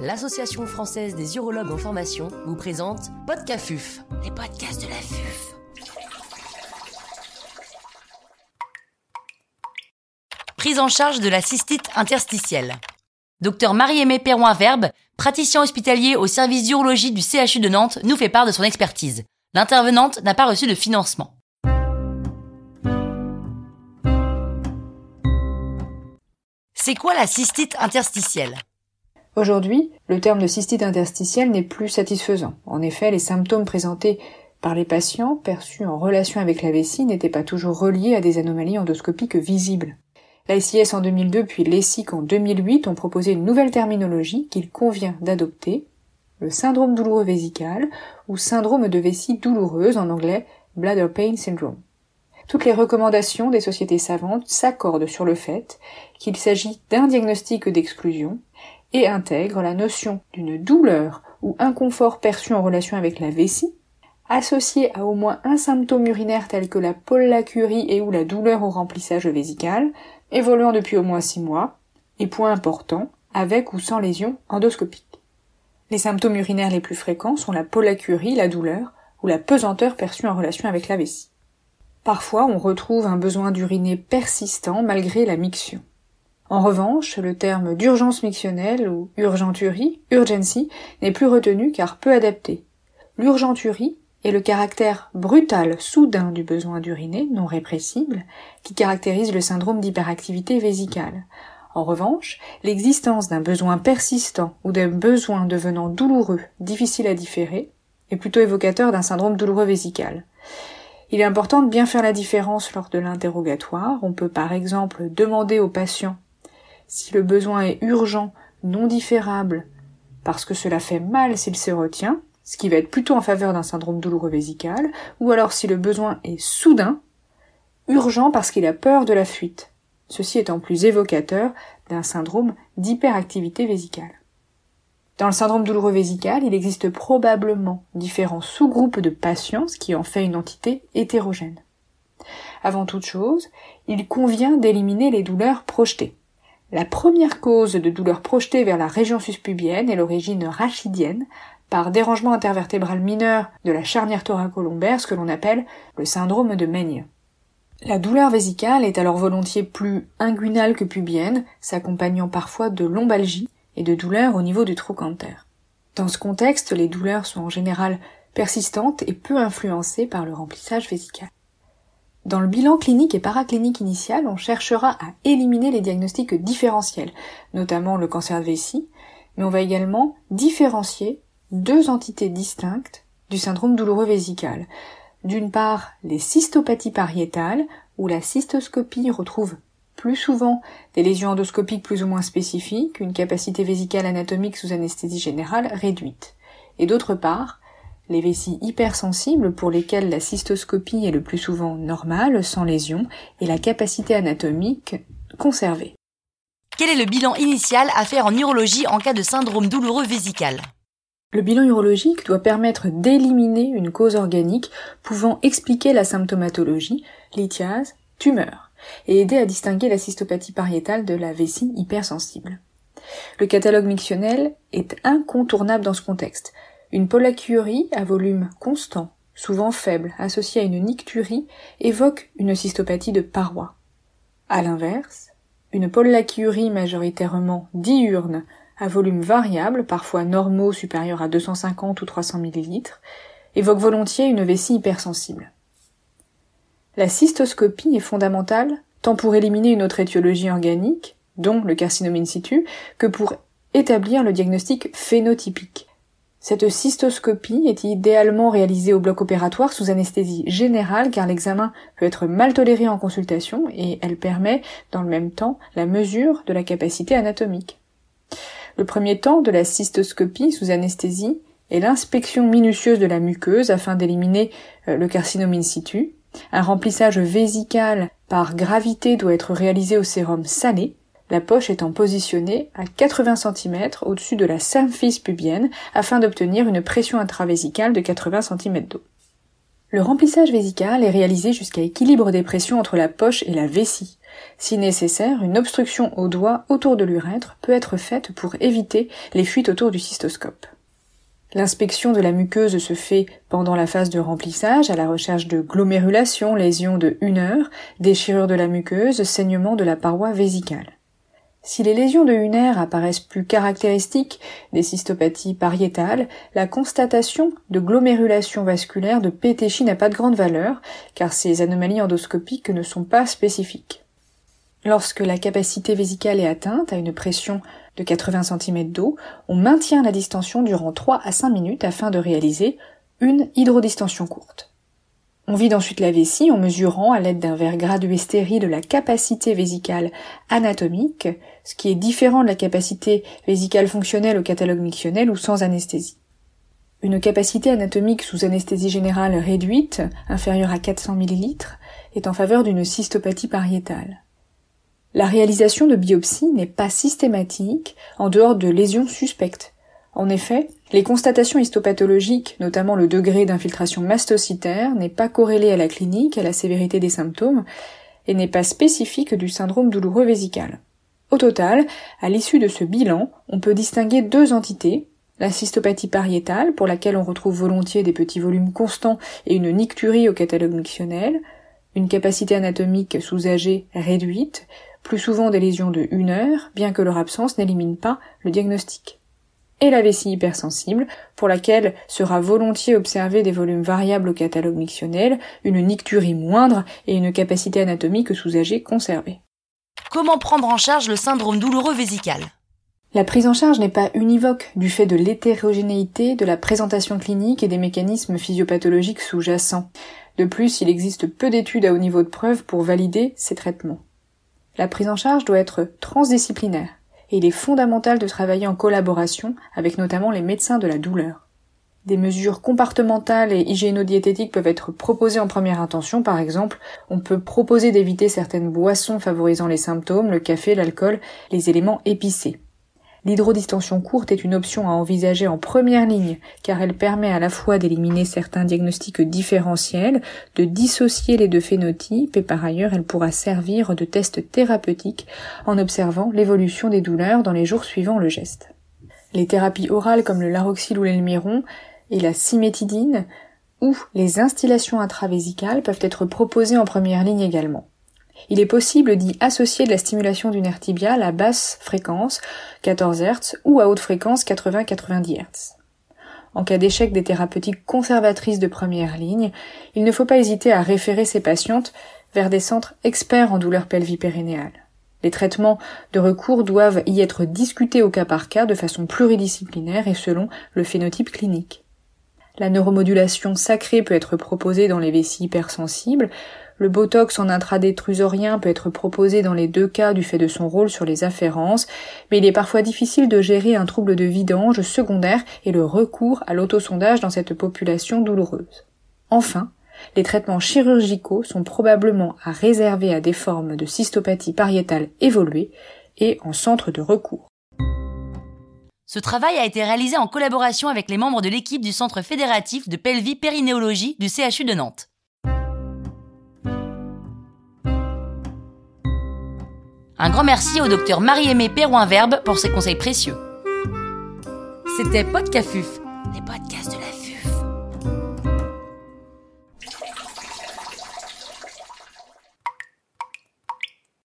l'Association française des urologues en formation vous présente Podcafuf, les podcasts de la FUF. Prise en charge de la cystite interstitielle. Docteur Marie-Aimée Perroin-Verbe, praticien hospitalier au service d'urologie du CHU de Nantes, nous fait part de son expertise. L'intervenante n'a pas reçu de financement. C'est quoi la cystite interstitielle? Aujourd'hui, le terme de cystite interstitielle n'est plus satisfaisant. En effet, les symptômes présentés par les patients perçus en relation avec la vessie n'étaient pas toujours reliés à des anomalies endoscopiques visibles. L'ICS en 2002 puis l'ESIC en 2008 ont proposé une nouvelle terminologie qu'il convient d'adopter, le syndrome douloureux vésical ou syndrome de vessie douloureuse en anglais bladder pain syndrome. Toutes les recommandations des sociétés savantes s'accordent sur le fait qu'il s'agit d'un diagnostic d'exclusion et intègrent la notion d'une douleur ou inconfort perçu en relation avec la vessie, associé à au moins un symptôme urinaire tel que la pollacurie et ou la douleur au remplissage vésical, évoluant depuis au moins six mois, et point important, avec ou sans lésion endoscopique. Les symptômes urinaires les plus fréquents sont la pollacurie, la douleur, ou la pesanteur perçue en relation avec la vessie. Parfois, on retrouve un besoin d'uriner persistant malgré la miction. En revanche, le terme d'urgence mictionnelle ou urgenturie, urgency, n'est plus retenu car peu adapté. L'urgenturie est le caractère brutal, soudain du besoin d'uriner, non répressible, qui caractérise le syndrome d'hyperactivité vésicale. En revanche, l'existence d'un besoin persistant ou d'un besoin devenant douloureux, difficile à différer, est plutôt évocateur d'un syndrome douloureux vésical. Il est important de bien faire la différence lors de l'interrogatoire. On peut par exemple demander au patient si le besoin est urgent, non différable, parce que cela fait mal s'il se retient, ce qui va être plutôt en faveur d'un syndrome douloureux vésical, ou alors si le besoin est soudain, urgent parce qu'il a peur de la fuite, ceci étant plus évocateur d'un syndrome d'hyperactivité vésicale. Dans le syndrome douloureux vésical, il existe probablement différents sous-groupes de patients, qui en fait une entité hétérogène. Avant toute chose, il convient d'éliminer les douleurs projetées. La première cause de douleur projetée vers la région suspubienne est l'origine rachidienne, par dérangement intervertébral mineur de la charnière thoracolombaire, ce que l'on appelle le syndrome de Meigne. La douleur vésicale est alors volontiers plus inguinale que pubienne, s'accompagnant parfois de lombalgie et de douleurs au niveau du trochanter. Dans ce contexte, les douleurs sont en général persistantes et peu influencées par le remplissage vésical. Dans le bilan clinique et paraclinique initial, on cherchera à éliminer les diagnostics différentiels, notamment le cancer de vessie, mais on va également différencier deux entités distinctes du syndrome douloureux vésical. D'une part, les cystopathies pariétales, où la cystoscopie retrouve plus souvent des lésions endoscopiques plus ou moins spécifiques, une capacité vésicale anatomique sous anesthésie générale réduite. Et d'autre part, les vessies hypersensibles pour lesquelles la cystoscopie est le plus souvent normale, sans lésion, et la capacité anatomique conservée. Quel est le bilan initial à faire en urologie en cas de syndrome douloureux vésical? Le bilan urologique doit permettre d'éliminer une cause organique pouvant expliquer la symptomatologie, lithiase, tumeur, et aider à distinguer la cystopathie pariétale de la vessie hypersensible. Le catalogue mictionnel est incontournable dans ce contexte, une pollacurie à volume constant, souvent faible, associée à une nicturie, évoque une cystopathie de paroi. À l'inverse, une pollacurie majoritairement diurne, à volume variable, parfois normaux supérieurs à 250 ou 300 ml, évoque volontiers une vessie hypersensible. La cystoscopie est fondamentale tant pour éliminer une autre étiologie organique, dont le carcinome in situ, que pour établir le diagnostic phénotypique. Cette cystoscopie est idéalement réalisée au bloc opératoire sous anesthésie générale car l'examen peut être mal toléré en consultation et elle permet dans le même temps la mesure de la capacité anatomique. Le premier temps de la cystoscopie sous anesthésie est l'inspection minutieuse de la muqueuse afin d'éliminer euh, le carcinome in situ. Un remplissage vésical par gravité doit être réalisé au sérum salé la poche étant positionnée à 80 cm au-dessus de la symphyse pubienne afin d'obtenir une pression intravésicale de 80 cm d'eau. Le remplissage vésical est réalisé jusqu'à équilibre des pressions entre la poche et la vessie. Si nécessaire, une obstruction au doigt autour de l'urètre peut être faite pour éviter les fuites autour du cystoscope. L'inspection de la muqueuse se fait pendant la phase de remplissage à la recherche de glomérulation, lésions de 1 heure, déchirure de la muqueuse, saignement de la paroi vésicale. Si les lésions de Huner apparaissent plus caractéristiques des cystopathies pariétales, la constatation de glomérulation vasculaire de Pétéchi n'a pas de grande valeur, car ces anomalies endoscopiques ne sont pas spécifiques. Lorsque la capacité vésicale est atteinte à une pression de 80 cm d'eau, on maintient la distension durant 3 à 5 minutes afin de réaliser une hydrodistension courte. On vide ensuite la vessie en mesurant à l'aide d'un verre gradué stérile la capacité vésicale anatomique, ce qui est différent de la capacité vésicale fonctionnelle au catalogue mictionnel ou sans anesthésie. Une capacité anatomique sous anesthésie générale réduite, inférieure à 400 ml, est en faveur d'une cystopathie pariétale. La réalisation de biopsie n'est pas systématique en dehors de lésions suspectes, en effet, les constatations histopathologiques, notamment le degré d'infiltration mastocytaire, n'est pas corrélé à la clinique, à la sévérité des symptômes, et n'est pas spécifique du syndrome douloureux vésical. Au total, à l'issue de ce bilan, on peut distinguer deux entités, la cystopathie pariétale, pour laquelle on retrouve volontiers des petits volumes constants et une nicturie au catalogue mictionnel, une capacité anatomique sous-âgée réduite, plus souvent des lésions de une heure, bien que leur absence n'élimine pas le diagnostic et la vessie hypersensible, pour laquelle sera volontiers observé des volumes variables au catalogue mictionnel, une nicturie moindre et une capacité anatomique sous-âgée conservée. Comment prendre en charge le syndrome douloureux vésical? La prise en charge n'est pas univoque du fait de l'hétérogénéité de la présentation clinique et des mécanismes physiopathologiques sous-jacents. De plus, il existe peu d'études à haut niveau de preuve pour valider ces traitements. La prise en charge doit être transdisciplinaire et il est fondamental de travailler en collaboration avec notamment les médecins de la douleur. Des mesures comportementales et hygiéno-diététiques peuvent être proposées en première intention, par exemple, on peut proposer d'éviter certaines boissons favorisant les symptômes, le café, l'alcool, les éléments épicés. L'hydrodistension courte est une option à envisager en première ligne car elle permet à la fois d'éliminer certains diagnostics différentiels, de dissocier les deux phénotypes et par ailleurs elle pourra servir de test thérapeutique en observant l'évolution des douleurs dans les jours suivant le geste. Les thérapies orales comme le laroxyl ou l'elmiron et la cimétidine ou les instillations intravésicales peuvent être proposées en première ligne également il est possible d'y associer de la stimulation du nerf tibial à basse fréquence, 14 Hz, ou à haute fréquence, 80-90 Hz. En cas d'échec des thérapeutiques conservatrices de première ligne, il ne faut pas hésiter à référer ces patientes vers des centres experts en douleurs pelvipérinéales. Les traitements de recours doivent y être discutés au cas par cas de façon pluridisciplinaire et selon le phénotype clinique. La neuromodulation sacrée peut être proposée dans les vessies hypersensibles, le botox en intradétrusorien peut être proposé dans les deux cas du fait de son rôle sur les afférences, mais il est parfois difficile de gérer un trouble de vidange secondaire et le recours à l'autosondage dans cette population douloureuse. Enfin, les traitements chirurgicaux sont probablement à réserver à des formes de cystopathie pariétale évoluée et en centre de recours. Ce travail a été réalisé en collaboration avec les membres de l'équipe du Centre fédératif de pelvie-périnéologie du CHU de Nantes. Un grand merci au docteur Marie-Aimée Perroin-Verbe pour ses conseils précieux. C'était Podcafuf, les podcasts.